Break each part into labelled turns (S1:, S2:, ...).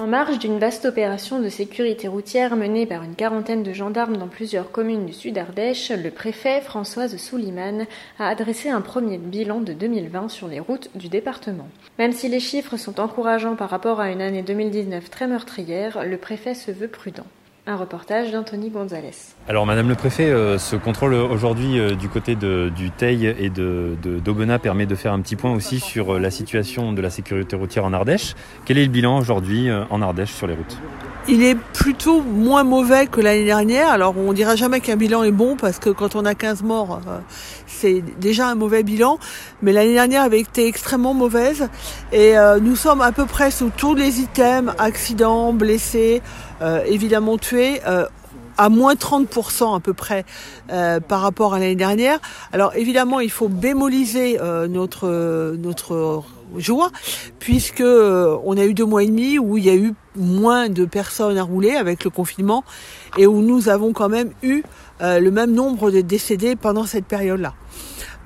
S1: En marge d'une vaste opération de sécurité routière menée par une quarantaine de gendarmes dans plusieurs communes du sud Ardèche, le préfet Françoise Souliman a adressé un premier bilan de 2020 sur les routes du département. Même si les chiffres sont encourageants par rapport à une année 2019 très meurtrière, le préfet se veut prudent. Un reportage d'Anthony Gonzalez.
S2: Alors Madame le Préfet, euh, ce contrôle aujourd'hui euh, du côté du Teil et de d'Aubenas permet de faire un petit point aussi sur euh, la situation de la sécurité routière en Ardèche. Quel est le bilan aujourd'hui euh, en Ardèche sur les routes?
S3: Il est plutôt moins mauvais que l'année dernière. Alors on dira jamais qu'un bilan est bon parce que quand on a 15 morts, euh, c'est déjà un mauvais bilan. Mais l'année dernière avait été extrêmement mauvaise et euh, nous sommes à peu près sous tous les items, accidents, blessés, euh, évidemment tués. à moins 30% à peu près par rapport à l'année dernière. Alors évidemment, il faut bémoliser notre notre joie, puisque euh, on a eu deux mois et demi où il y a eu moins de personnes à rouler avec le confinement et où nous avons quand même eu euh, le même nombre de décédés pendant cette période-là.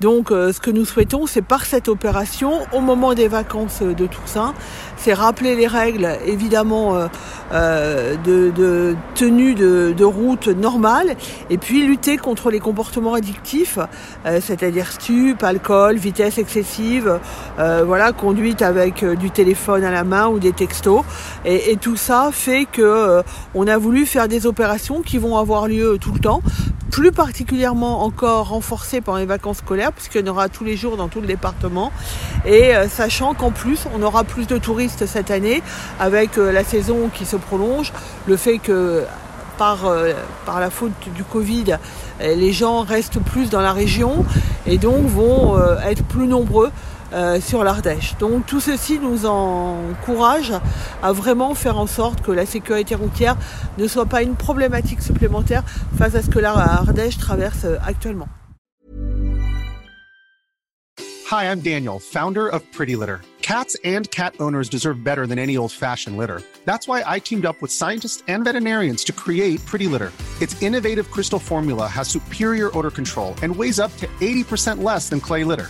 S3: Donc euh, ce que nous souhaitons, c'est par cette opération, au moment des vacances de Toussaint, c'est rappeler les règles évidemment euh, euh, de, de, tenue de, de, route normale et puis lutter contre les comportements addictifs, c'est-à-dire stup, alcool, vitesse excessive, voilà, conduite avec du téléphone à la main ou des textos. Et, tout ça fait que on a voulu faire des opérations qui vont avoir lieu tout le temps plus particulièrement encore renforcé pendant les vacances scolaires, puisqu'il y en aura tous les jours dans tout le département. Et euh, sachant qu'en plus, on aura plus de touristes cette année, avec euh, la saison qui se prolonge, le fait que par, euh, par la faute du Covid, les gens restent plus dans la région et donc vont être plus nombreux euh, sur l'Ardèche. Donc tout ceci nous encourage à vraiment faire en sorte que la sécurité routière ne soit pas une problématique supplémentaire face à ce que l'Ardèche traverse euh, actuellement.
S4: Hi, I'm Daniel, founder of Pretty Litter. Cats and cat owners deserve better than any old-fashioned litter. That's why I teamed up with scientists and veterinarians to create Pretty Litter. Its innovative crystal formula has superior odor control and weighs up to 80% less than clay litter.